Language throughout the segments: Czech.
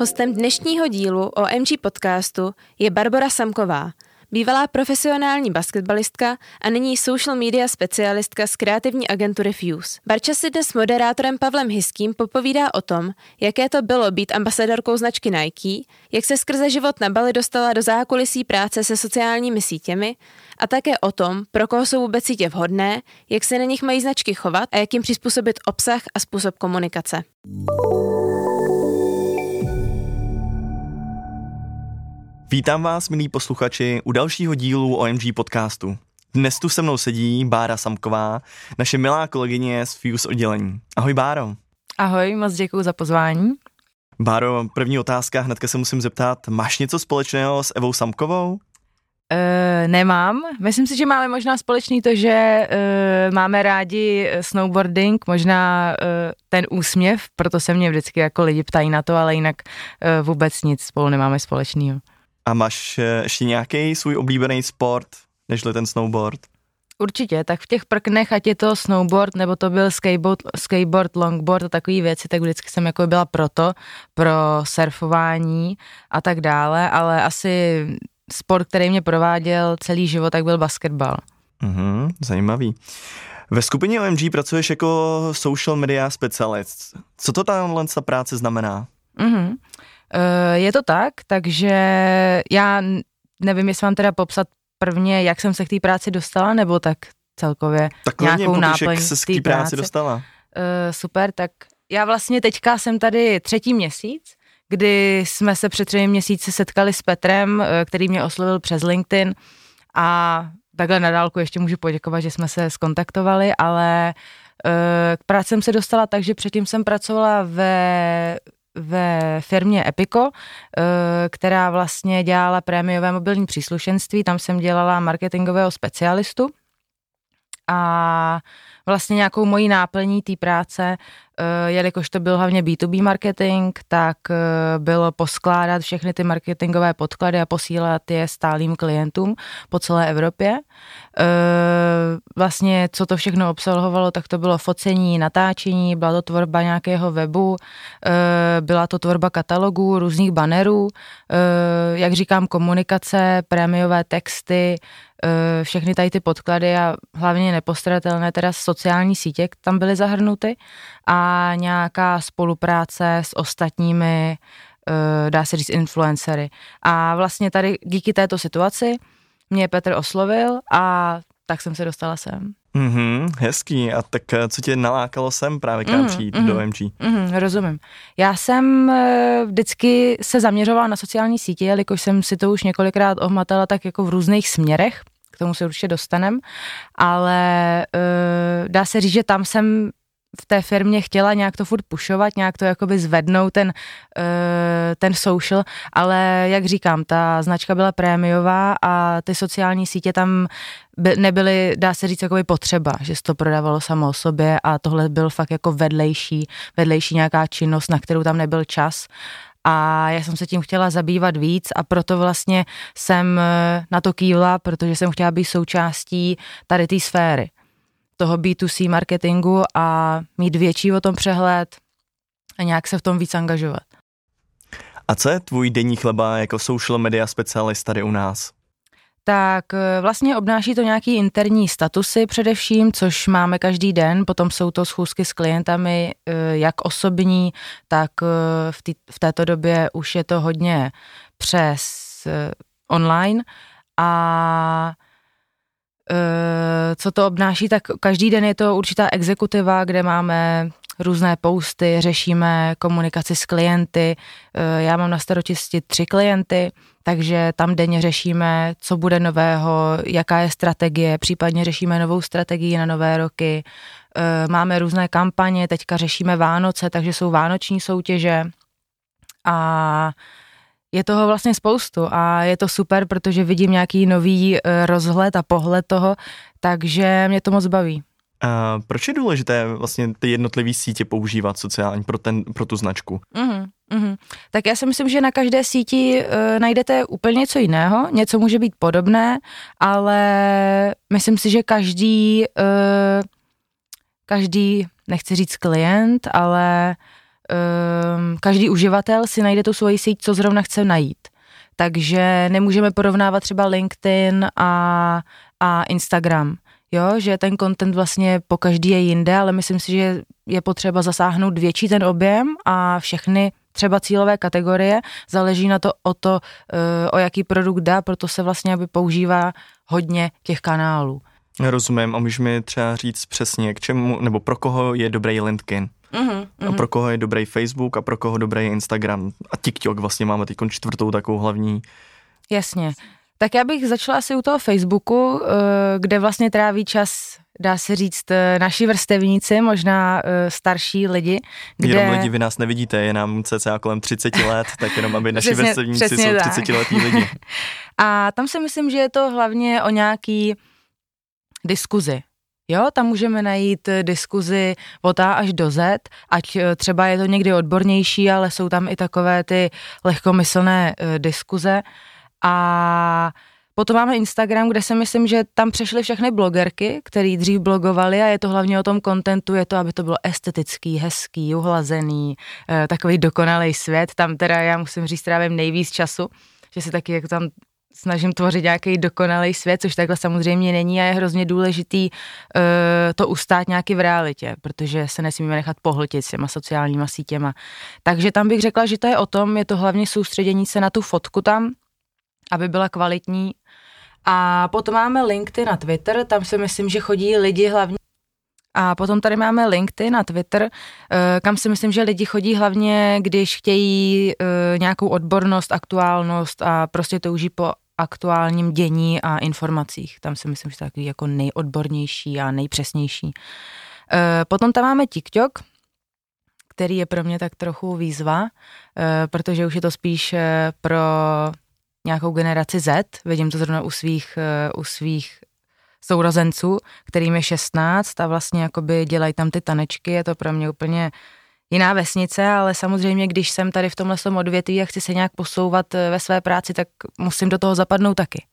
Hostem dnešního dílu o MG podcastu je Barbara Samková, bývalá profesionální basketbalistka a nyní social media specialistka z kreativní agentury Fuse. Barča si dnes s moderátorem Pavlem Hiským popovídá o tom, jaké to bylo být ambasadorkou značky Nike, jak se skrze život na Bali dostala do zákulisí práce se sociálními sítěmi a také o tom, pro koho jsou vůbec sítě vhodné, jak se na nich mají značky chovat a jak jim přizpůsobit obsah a způsob komunikace. Vítám vás, milí posluchači, u dalšího dílu OMG podcastu. Dnes tu se mnou sedí Bára Samková, naše milá kolegyně z Fuse oddělení. Ahoj Báro. Ahoj, moc děkuji za pozvání. Báro, první otázka, hnedka se musím zeptat, máš něco společného s Evou Samkovou? Uh, nemám. Myslím si, že máme možná společný to, že uh, máme rádi snowboarding, možná uh, ten úsměv, proto se mě vždycky jako lidi ptají na to, ale jinak uh, vůbec nic spolu nemáme společného. A máš eh, ještě nějaký svůj oblíbený sport, nežli ten snowboard? Určitě, tak v těch prknech, ať je to snowboard, nebo to byl skateboard, skateboard longboard a takové věci, tak vždycky jsem jako byla proto, pro surfování a tak dále, ale asi sport, který mě prováděl celý život, tak byl basketbal. Mhm, zajímavý. Ve skupině OMG pracuješ jako social media specialist. Co to tahle práce znamená? Mhm. Eh, je to tak, takže já nevím, jestli vám teda popsat prvně, jak jsem se k té práci dostala, nebo tak celkově tak nějakou náplň jak se k té práci dostala. Uh, super, tak já vlastně teďka jsem tady třetí měsíc, kdy jsme se před třemi měsíci setkali s Petrem, eh, který mě oslovil přes LinkedIn a takhle na dálku ještě můžu poděkovat, že jsme se skontaktovali, ale k práci jsem se dostala tak, že předtím jsem pracovala ve ve firmě Epico, eh, která vlastně dělala prémiové mobilní příslušenství, tam jsem dělala marketingového specialistu. A vlastně nějakou mojí náplní té práce Eh, jelikož to byl hlavně B2B marketing, tak eh, bylo poskládat všechny ty marketingové podklady a posílat je stálým klientům po celé Evropě. Eh, vlastně, co to všechno obsahovalo, tak to bylo focení, natáčení, byla to tvorba nějakého webu, byla to tvorba katalogů, různých bannerů, jak říkám, komunikace, prémiové texty, všechny tady ty podklady a hlavně nepostradatelné teda sociální sítě tam byly zahrnuty a nějaká spolupráce s ostatními, eh, dá se říct, influencery. A vlastně tady díky této situaci mě Petr oslovil a tak jsem se dostala sem. Mhm, hezký. A tak eh, co tě nalákalo sem právě k nám mm, přijít mm, do MG? Mm, rozumím. Já jsem eh, vždycky se zaměřovala na sociální sítě, jelikož jsem si to už několikrát ohmatala tak jako v různých směrech, tomu se určitě dostanem, ale uh, dá se říct, že tam jsem v té firmě chtěla nějak to furt pušovat, nějak to jakoby zvednout ten, uh, ten social, ale jak říkám, ta značka byla prémiová a ty sociální sítě tam by, nebyly, dá se říct, jakoby potřeba, že se to prodávalo samo o sobě a tohle byl fakt jako vedlejší, vedlejší nějaká činnost, na kterou tam nebyl čas a já jsem se tím chtěla zabývat víc a proto vlastně jsem eh, na to kývla, protože jsem chtěla být součástí tady té sféry toho B2C marketingu a mít větší o tom přehled a nějak se v tom víc angažovat. A co je tvůj denní chleba jako social media specialist tady u nás? Tak eh, vlastně obnáší to nějaký interní statusy především, což máme každý den, potom jsou to schůzky s klientami, eh, jak osobní, tak eh, v, tý, v této době už je to hodně přes online. A co to obnáší, tak každý den je to určitá exekutiva, kde máme různé posty, řešíme komunikaci s klienty. Já mám na starosti tři klienty, takže tam denně řešíme, co bude nového, jaká je strategie, případně řešíme novou strategii na nové roky. Máme různé kampaně, teďka řešíme Vánoce, takže jsou vánoční soutěže a je toho vlastně spoustu a je to super, protože vidím nějaký nový eh, rozhled a pohled toho, takže mě to moc baví. A proč je důležité vlastně ty jednotlivé sítě používat sociální pro, ten, pro tu značku? Mm-hmm, mm-hmm. Tak já si myslím, že na každé síti uh, najdete úplně něco jiného, něco může být podobné, ale myslím si, že každý, uh, každý, nechci říct klient, ale um, každý uživatel si najde tu svoji síť, co zrovna chce najít. Takže nemůžeme porovnávat třeba LinkedIn a, a Instagram. Jo, že ten content vlastně po každý je jinde, ale myslím si, že je potřeba zasáhnout větší ten objem a všechny třeba cílové kategorie, záleží na to o to, eh, o jaký produkt dá, proto se vlastně aby používá hodně těch kanálů. Rozumím a můžeš mi třeba říct přesně, k čemu, nebo pro koho je dobrý LinkedIn? Mm-hmm, A pro koho je dobrý Facebook a pro koho dobrý Instagram. A TikTok vlastně máme teď čtvrtou takovou hlavní. Jasně. Tak já bych začala asi u toho Facebooku, eh, kde vlastně tráví čas, dá se říct, eh, naši vrstevníci, možná eh, starší lidi. Kde... Jenom lidi, vy nás nevidíte, je nám cca kolem 30 let, tak jenom aby naši přesně, vrstevníci přesně jsou 30 letí lidi. A tam si myslím, že je to hlavně o nějaký diskuzi. Jo, tam můžeme najít diskuzi od A až do Z, ať třeba je to někdy odbornější, ale jsou tam i takové ty lehkomyslné diskuze. A Potom máme Instagram, kde si myslím, že tam přešly všechny blogerky, které dřív blogovaly a je to hlavně o tom kontentu, je to, aby to bylo estetický, hezký, uhlazený, eh, takový dokonalý svět. Tam teda já musím říct, trávím nejvíc času, že si taky jako tam snažím tvořit nějaký dokonalý svět, což takhle samozřejmě není a je hrozně důležitý uh, to ustát nějaký v realitě, protože se nesmíme nechat pohltit s těma sociálníma sítěma. Takže tam bych řekla, že to je o tom, je to hlavně soustředění se na tu fotku tam, aby byla kvalitní. A potom máme LinkedIn na Twitter, tam si myslím, že chodí lidi hlavně a potom tady máme LinkedIn a Twitter, eh, kam si myslím, že lidi chodí hlavně, když chtějí eh, nějakou odbornost, aktuálnost a prostě touží po aktuálním dění a informacích. Tam si myslím, že to je takový jako nejodbornější a nejpřesnější. Eh, potom tam máme TikTok, který je pro mě tak trochu výzva, protože už je to spíš pro nějakou generaci Z, vidím to zrovna u svých, eh, u svých sourozenců, kterým je 16 a vlastně jakoby dělají tam ty tanečky, je to pro mě úplně jiná vesnice, ale samozřejmě, když jsem tady v tomhle odvětví a chci se nějak posouvat eh, ve své práci, tak musím do toho zapadnout taky.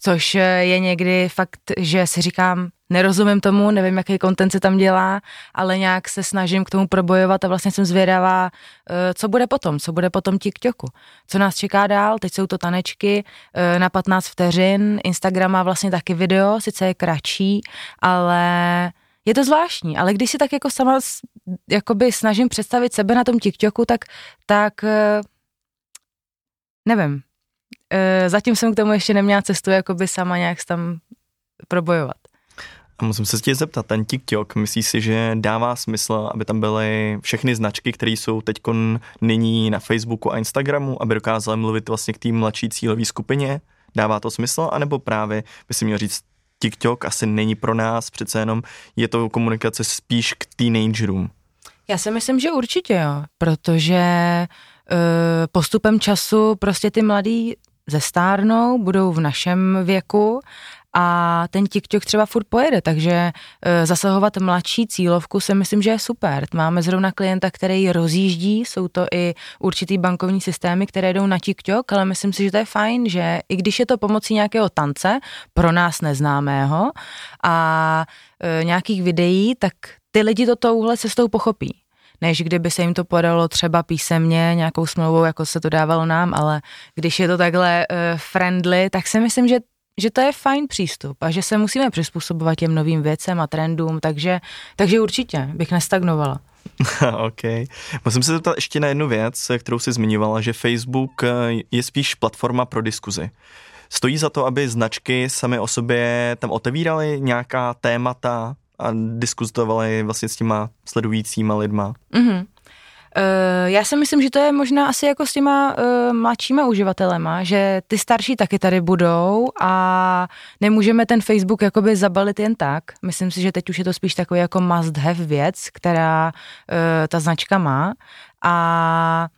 Což eh, je někdy fakt, že si říkám, nerozumím tomu, nevím, jaký kontent se tam dělá, ale nějak se snažím k tomu probojovat a vlastně jsem zvědavá, eh, co bude potom, co bude potom TikToku, co nás čeká dál, teď jsou to tanečky na 15 vteřin, Instagram má vlastně taky video, sice je kratší, ale je to zvláštní, ale když si tak jako sama jakoby snažím představit sebe na tom TikToku, tak, tak eh, nevím. Eh, zatím jsem k tomu ještě neměla cestu jakoby sama nějak tam probojovat. Musím se tě zeptat, ten TikTok, myslíš si, že dává smysl, aby tam byly všechny značky, které jsou teď nyní na Facebooku a Instagramu, aby dokázaly mluvit vlastně k té mladší cílové skupině? Dává to smysl? A nebo právě by si měl říct, TikTok asi není pro nás, přece jenom je to komunikace spíš k teenagerům. Já si myslím, že určitě jo, protože uh, postupem času prostě ty mladí zestárnou, budou v našem věku a ten TikTok třeba furt pojede, takže e, zasahovat mladší cílovku si myslím, že je super. Máme zrovna klienta, který rozjíždí, jsou to i určitý bankovní systémy, které jdou na TikTok, ale myslím si, že to je fajn, že i když je to pomocí nějakého tance, pro nás neznámého a e, nějakých videí, tak ty lidi to touhle cestou pochopí než kdyby se jim to podalo třeba písemně nějakou smlouvou, jako se to dávalo nám, ale když je to takhle uh, friendly, tak si myslím, že že to je fajn přístup a že se musíme přizpůsobovat těm novým věcem a trendům, takže, takže určitě bych nestagnovala. OK. Musím se zeptat ještě na jednu věc, kterou jsi zmiňovala, že Facebook eh, je spíš platforma pro diskuzi. Stojí za to, aby značky sami o sobě tam otevíraly nějaká témata a diskutovali vlastně s těma sledujícíma lidma? Mm-hmm. Uh, já si myslím, že to je možná asi jako s těma uh, mladšíma uživatelema, že ty starší taky tady budou a nemůžeme ten Facebook jakoby zabalit jen tak. Myslím si, že teď už je to spíš takový jako must have věc, která uh, ta značka má a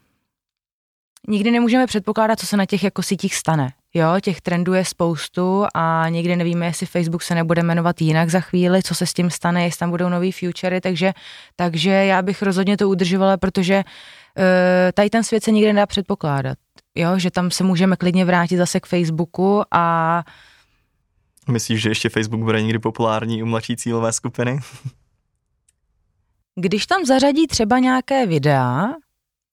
nikdy nemůžeme předpokládat, co se na těch jako sítích stane. Jo, těch trendů je spoustu a nikdy nevíme, jestli Facebook se nebude jmenovat jinak za chvíli, co se s tím stane, jestli tam budou nový futury, takže, takže já bych rozhodně to udržovala, protože uh, tady ten svět se nikdy nedá předpokládat. Jo, že tam se můžeme klidně vrátit zase k Facebooku a Myslíš, že ještě Facebook bude někdy populární u mladší cílové skupiny? když tam zařadí třeba nějaké videa,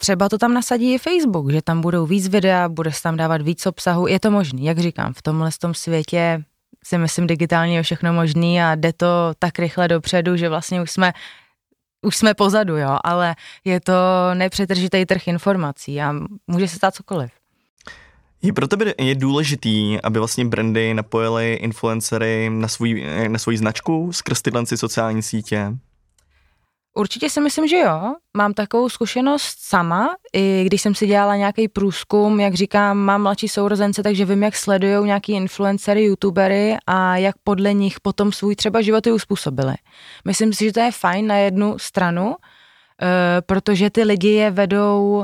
třeba to tam nasadí i Facebook, že tam budou víc videa, bude se tam dávat víc obsahu, je to možný, jak říkám, v tomhle tom světě si myslím digitálně je všechno možný a jde to tak rychle dopředu, že vlastně už jsme už jsme pozadu, jo, ale je to nepřetržitý trh informací a může se stát cokoliv. Je pro tebe je důležitý, aby vlastně brandy napojily influencery na, svůj, na svoji značku skrz tyhle sociální sítě? Určitě si myslím, že jo. Mám takovou zkušenost sama, i když jsem si dělala nějaký průzkum, jak říkám, mám mladší sourozence, takže vím, jak sledují nějaký influencery, youtubery a jak podle nich potom svůj třeba život uspůsobili. Myslím si, že to je fajn na jednu stranu, eh, protože ty lidi je vedou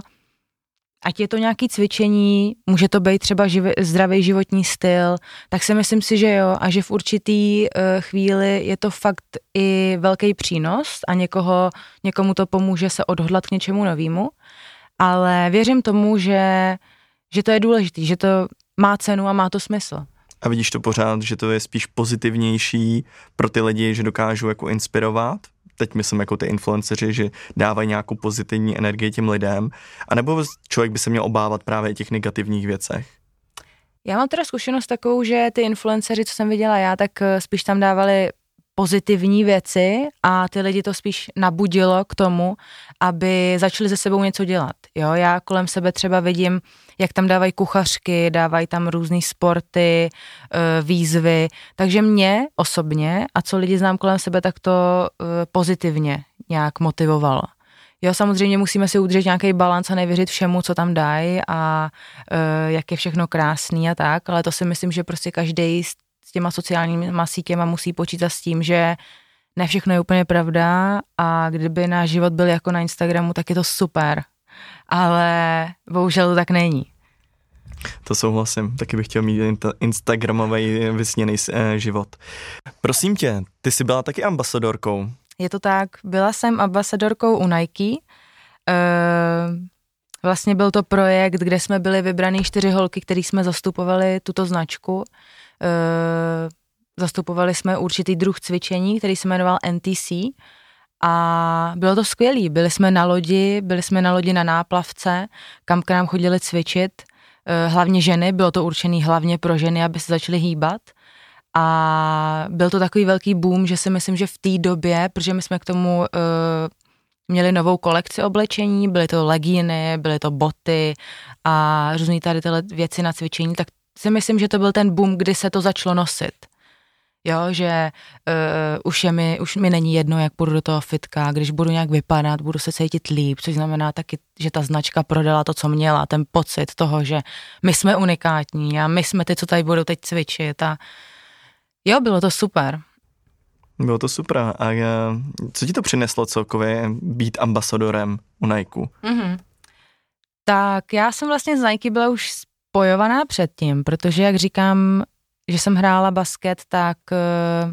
ať je to nějaký cvičení, může to být třeba živ, zdravý životní styl, tak si myslím si, že jo a že v určitý uh, chvíli je to fakt i velký přínos a někoho, někomu to pomůže se odhodlat k něčemu novému, ale věřím tomu, že, že to je důležité, že to má cenu a má to smysl. A vidíš to pořád, že to je spíš pozitivnější pro ty lidi, že dokážou jako inspirovat teď myslím jako ty influenceři, že dávají nějakou pozitivní energii těm lidem, anebo člověk by se měl obávat právě těch negativních věcech? Já mám teda zkušenost takovou, že ty influenceři, co jsem viděla já, tak eh, spíš tam dávali pozitivní věci a ty lidi to spíš nabudilo k tomu, aby začali ze sebou něco dělat. Jo, já kolem sebe třeba vidím, jak tam dávají kuchařky, dávají tam různé sporty, eh, výzvy, takže mě osobně a co lidi znám kolem sebe, tak to eh, pozitivně nějak motivovalo. Jo, samozřejmě musíme si udržet nějaký balans a nevěřit všemu, co tam dají a uh, jak je všechno krásný a tak, ale to si myslím, že prostě každý těma sociálními sítěma musí počítat s tím, že ne všechno je úplně pravda a kdyby náš život byl jako na Instagramu, tak je to super. Ale bohužel to tak není. To souhlasím, taky bych chtěl mít instagramový vysněný eh, život. Prosím tě, ty jsi byla taky ambasadorkou. Je to tak, byla jsem ambasadorkou u Nike. E, vlastně byl to projekt, kde jsme byli vybraný čtyři holky, které jsme zastupovali tuto značku. E, zastupovali jsme určitý druh cvičení, který se jmenoval NTC a bylo to skvělé. Byli jsme na lodi, byli jsme na lodi na náplavce, kam k nám chodili cvičit, e, hlavně ženy, bylo to určené hlavně pro ženy, aby se začaly hýbat. A byl to takový velký boom, že si myslím, že v té době, protože my jsme k tomu uh, měli novou kolekci oblečení, byly to legíny, byly to boty a různé tady tyhle věci na cvičení, tak si myslím, že to byl ten boom, kdy se to začalo nosit. Jo, že uh, už, je mi, už mi není jedno, jak půjdu do toho fitka, když budu nějak vypadat, budu se cítit líp, což znamená taky, že ta značka prodala to, co měla, ten pocit toho, že my jsme unikátní a my jsme ty, co tady budou teď cvičit a jo, bylo to super. Bylo to super. A co ti to přineslo celkově být ambasadorem u Nike? Mm-hmm. Tak já jsem vlastně z Nike byla už spojovaná předtím, protože jak říkám, že jsem hrála basket, tak uh,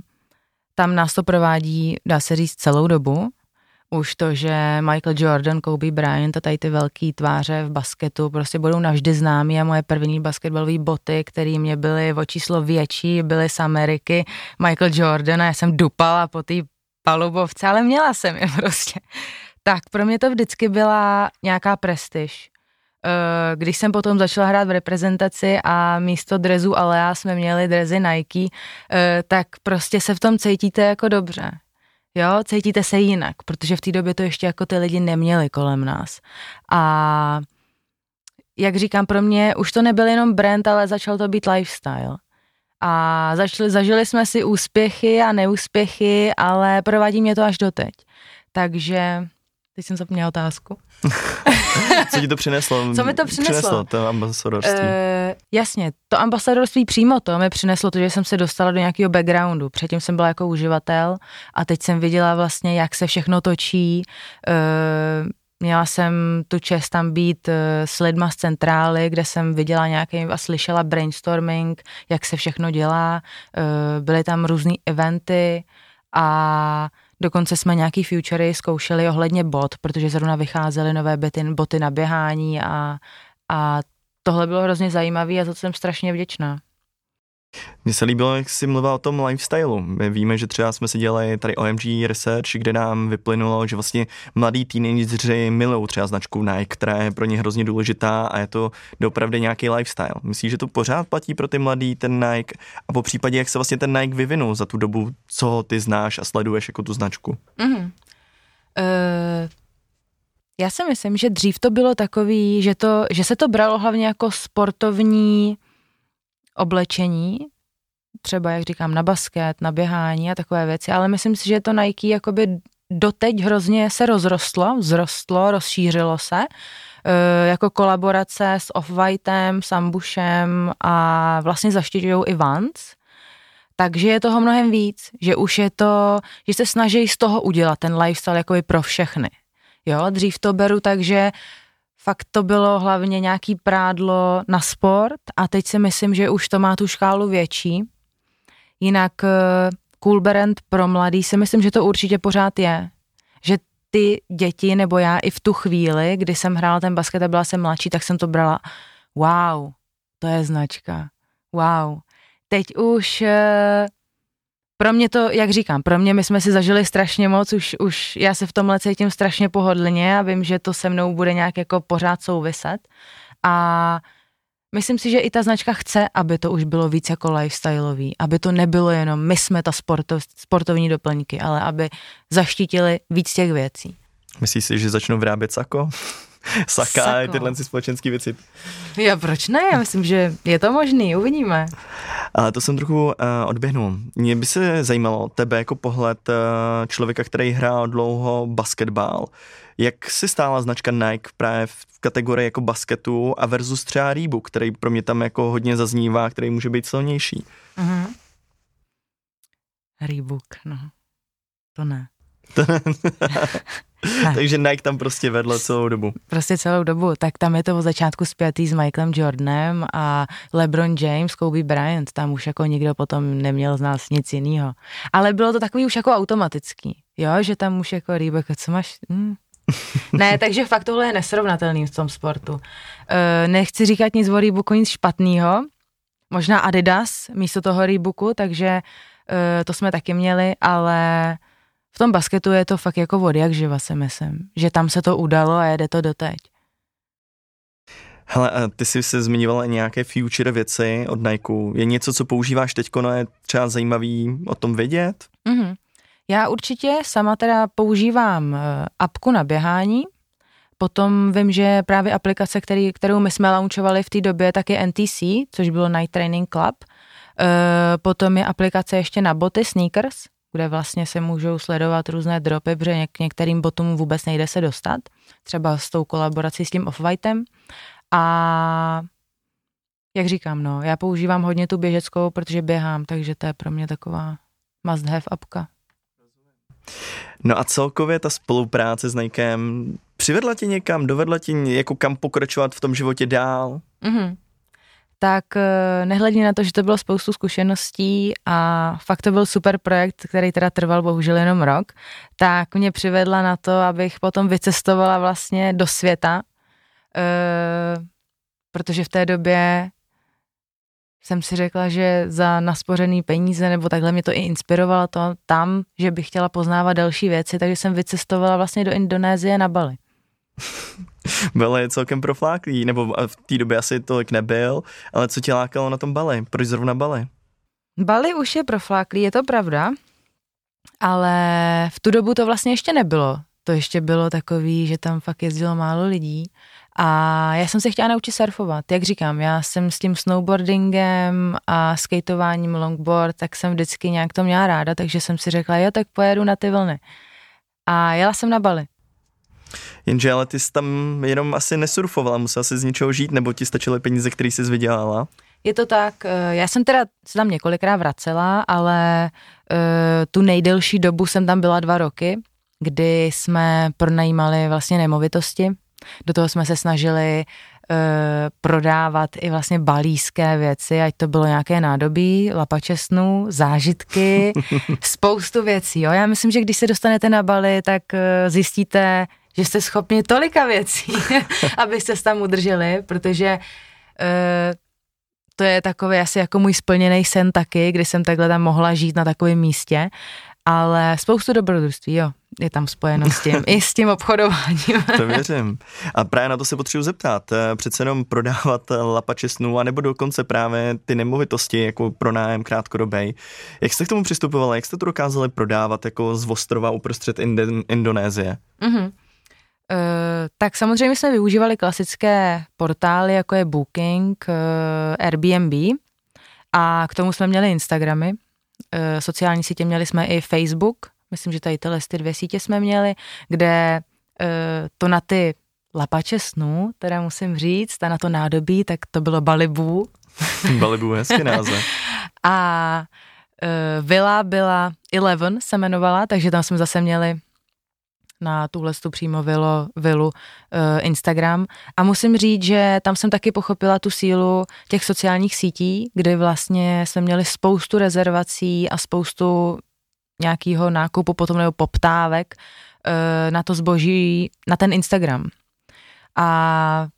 tam nás to provádí, dá se říct, celou dobu. Už to, že Michael Jordan, Kobe Bryant a tady ty velký tváře v basketu prostě budou navždy známí a moje první basketbalové boty, které mě byly o číslo větší, byly z Ameriky, Michael Jordan a já jsem dupala po té palubovce, ale měla jsem je prostě. Tak pro mě to vždycky byla nějaká prestiž. Eh, když jsem potom začala hrát v reprezentaci a místo drezu Alea jsme měli drezy Nike, eh, tak prostě se v tom cítíte jako dobře. Jo, cítíte se jinak, protože v té době to ještě jako ty lidi neměli kolem nás. A jak říkám, pro mě už to nebyl jenom brand, ale začal to být lifestyle. A začali, zažili jsme si úspěchy a neúspěchy, ale provádí mě to až doteď. Takže Teď jsem zapomněla otázku. Co ti to přineslo? Co mi to přineslo? přineslo to ambasadorství? Uh, jasně, to ambasadorství přímo to mi přineslo to, že jsem se dostala do nějakého backgroundu. Předtím jsem byla jako uživatel a teď jsem viděla vlastně, jak se všechno točí. Uh, Měla jsem tu čest tam být uh, s lidma z centrály, kde jsem viděla nějaký a slyšela brainstorming, jak se všechno dělá. Uh, byly tam různé eventy a Dokonce jsme nějaký futury zkoušeli ohledně bot, protože zrovna vycházely nové boty, boty na běhání a, a tohle bylo hrozně zajímavé a za to jsem strašně vděčná. Mně se líbilo, jak jsi mluvil o tom lifestylu. My víme, že třeba jsme si dělali tady OMG Research, kde nám vyplynulo, že vlastně mladí teenageři milují třeba značku Nike, která je pro ně hrozně důležitá a je to opravdu nějaký lifestyle. Myslíš, že to pořád platí pro ty mladý ten Nike a po případě, jak se vlastně ten Nike vyvinul za tu dobu, co ty znáš a sleduješ jako tu značku? Mm-hmm. Uh, já si myslím, že dřív to bylo takový, že, to, že se to bralo hlavně jako sportovní oblečení, třeba, jak říkám, na basket, na běhání a takové věci, ale myslím si, že to Nike jakoby doteď hrozně se rozrostlo, vzrostlo, rozšířilo se, e, jako kolaborace s Off-Whitem, s Ambušem a vlastně zaštiťují i Vans, takže je toho mnohem víc, že už je to, že se snaží z toho udělat ten lifestyle jako pro všechny. Jo, dřív to beru tak, že fakt to bylo hlavně nějaký prádlo na sport a teď si myslím, že už to má tu škálu větší. Jinak eh, Coolberend pro mladý si myslím, že to určitě pořád je. Že ty děti, nebo já i v tu chvíli, kdy jsem hrála ten basket a byla jsem mladší, tak jsem to brala, wow, to je značka, wow. Teď už eh, pro mě to, jak říkám, pro mě my jsme si zažili strašně moc, už, už já se v tomhle cítím strašně pohodlně a vím, že to se mnou bude nějak jako pořád souviset a myslím si, že i ta značka chce, aby to už bylo víc jako lifestyleový, aby to nebylo jenom my jsme ta sportov, sportovní doplňky, ale aby zaštítili víc těch věcí. Myslíš si, že začnou vyrábět sako? Saka Sako. a tyhle společenské věci. Já proč ne? Já myslím, že je to možný, uvidíme. Ale to jsem trochu uh, odběhnul. Mě by se zajímalo tebe jako pohled uh, člověka, který hrál dlouho basketbal. Jak si stála značka Nike právě v kategorii jako basketu a versus třeba Reebok, který pro mě tam jako hodně zaznívá, který může být silnější? Uh-huh. Reebok, no. To ne. Takže Nike tam prostě vedlo celou dobu. Prostě celou dobu. Tak tam je to od začátku zpětý s Michaelem Jordanem a LeBron James, Kobe Bryant. Tam už jako nikdo potom neměl z nás nic jiného. Ale bylo to takový už jako automatický. Jo, že tam už jako Reebok, co máš? Hm. ne, takže fakt tohle je nesrovnatelný v tom sportu. E, nechci říkat nic o Reeboku, nic špatného. Možná Adidas místo toho Reeboku, takže e, to jsme taky měli, ale v tom basketu je to fakt jako vody, jak živa si myslím, že tam se to udalo a jede to doteď. Hele, ty jsi se zmiňovala nějaké future věci od Nike. Je něco, co používáš teď, no je třeba zajímavý o tom vědět? Mm-hmm. Já určitě sama teda používám eh, apku na běhání, Potom vím, že právě aplikace, který, kterou my jsme launchovali v té době, tak je NTC, což bylo Night Training Club. E, potom je aplikace ještě na boty, sneakers, kde vlastně se můžou sledovat různé dropy, protože něk- některým botům vůbec nejde se dostat, třeba s tou kolaborací s tím Off-Whitem. A jak říkám, no, já používám hodně tu běžeckou, protože běhám, takže to je pro mě taková must have apka. No a celkově ta spolupráce s Nikem přivedla tě někam, dovedla tě jako kam pokračovat v tom životě dál? Mm-hmm tak eh, nehledně na to, že to bylo spoustu zkušeností a fakt to byl super projekt, který teda trval bohužel jenom rok, tak mě přivedla na to, abych potom vycestovala vlastně do světa, e, protože v té době jsem si řekla, že za naspořený peníze nebo takhle mě to i inspirovalo to tam, že bych chtěla poznávat další věci, takže jsem vycestovala vlastně do Indonésie na Bali. Bali je celkem profláklý, nebo v té době asi tolik nebyl, ale co tě lákalo na tom Bali? Proč zrovna Bali? Bali už je profláklý, je to pravda, ale v tu dobu to vlastně ještě nebylo. To ještě bylo takový, že tam fakt jezdilo málo lidí a já jsem se chtěla naučit surfovat. Jak říkám, já jsem s tím snowboardingem a skateováním longboard, tak jsem vždycky nějak to měla ráda, takže jsem si řekla, jo, tak pojedu na ty vlny. A jela jsem na Bali. Jenže ale ty jsi tam jenom asi nesurfovala, musela si z něčeho žít, nebo ti stačily peníze, které jsi vydělala? Je to tak, eh, já jsem teda se tam několikrát vracela, ale uh, tu nejdelší dobu jsem tam byla dva roky, kdy jsme pronajímali vlastně nemovitosti. Do toho jsme se snažili uh, prodávat i vlastně balíské věci, ať to bylo nějaké nádobí, lapače snů, zážitky, spoustu věcí. Jo? Já myslím, že když se dostanete na Bali, tak uh, zjistíte, že jste schopni tolika věcí, abyste se tam udrželi, protože uh, to je takový asi jako můj splněný sen taky, kdy jsem takhle tam mohla žít na takovém místě, ale spoustu dobrodružství, jo, je tam spojeno s tím, i s tím obchodováním. to věřím. A právě na to se potřebuji zeptat. Eh, přece jenom prodávat lapače snů, anebo dokonce právě ty nemovitosti jako pro nájem krátkodobej. Jak jste k tomu přistupovali? Jak jste to dokázali prodávat jako z ostrova uprostřed Ind- Indonésie? Mm-hmm. Uh, tak samozřejmě jsme využívali klasické portály, jako je Booking, uh, Airbnb a k tomu jsme měli Instagramy, uh, sociální sítě měli jsme i Facebook, myslím, že tady tyhle ty dvě sítě jsme měli, kde to na ty lapače snů, teda musím říct, a na to nádobí, tak to bylo Balibu. Balibu, hezký název. a vila byla Eleven se jmenovala, takže tam jsme zase měli na tuhle tu přímo vilu, vilu uh, Instagram a musím říct, že tam jsem taky pochopila tu sílu těch sociálních sítí, kdy vlastně jsme měli spoustu rezervací a spoustu nějakého nákupu potom nebo poptávek uh, na to zboží, na ten Instagram. A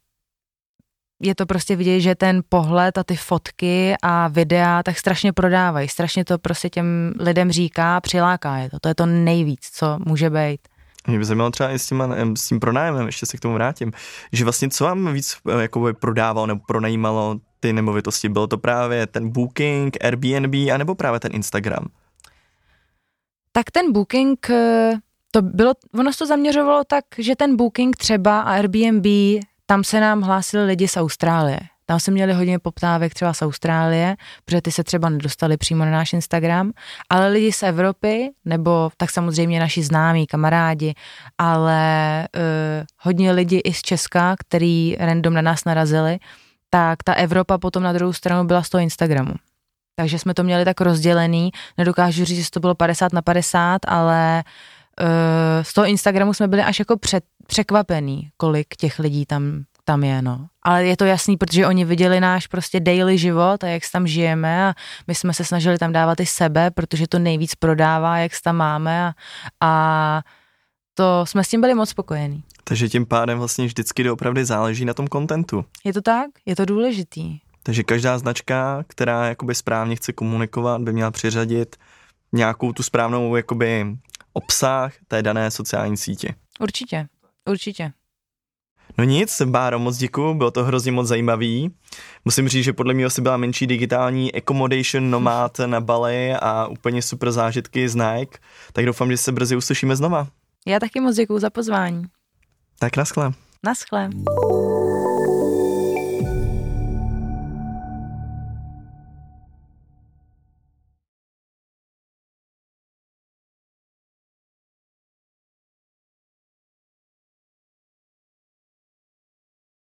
je to prostě vidět, že ten pohled a ty fotky a videa tak strašně prodávají. Strašně to prostě těm lidem říká, přiláká je to. To je to nejvíc, co může být. Mě by zajímalo třeba i s tím, s tím pronájemem, ještě se k tomu vrátím, že vlastně co vám víc eh, jakoby prodávalo nebo pronajímalo ty nemovitosti? Bylo to právě ten Booking, Airbnb, anebo právě ten Instagram? Tak ten Booking, eh, to bylo, ono se to zaměřovalo tak, že ten Booking třeba a Airbnb, tam se nám hlásili lidi z Austrálie. Tam jsme měli hodně poptávek třeba z Austrálie, protože ty se třeba nedostali přímo na náš Instagram, ale lidi z Evropy, nebo tak samozřejmě naši známí, kamarádi, ale uh, hodně lidí i z Česka, který random na nás narazili, tak ta Evropa potom na druhou stranu byla z toho Instagramu. Takže jsme to měli tak rozdělený, nedokážu říct, že to bylo 50 na 50, ale uh, z toho Instagramu jsme byli až jako před, překvapený, kolik těch lidí tam tam je, no. Ale je to jasný, protože oni viděli náš prostě daily život a jak tam žijeme a my jsme se snažili tam dávat i sebe, protože to nejvíc prodává, jak tam máme a, a to jsme s tím byli moc spokojení. Takže tím pádem vlastně vždycky doopravdy záleží na tom kontentu. Je to tak? Je to důležitý. Takže každá značka, která jakoby správně chce komunikovat, by měla přiřadit nějakou tu správnou jakoby obsah té dané sociální sítě. Určitě, určitě. No nic, Báro, moc děkuju, bylo to hrozně moc zajímavý. Musím říct, že podle mě asi byla menší digitální accommodation nomad na Bali a úplně super zážitky z Nike, tak doufám, že se brzy uslyšíme znova. Já taky moc děkuju za pozvání. Tak naschle. Naschle.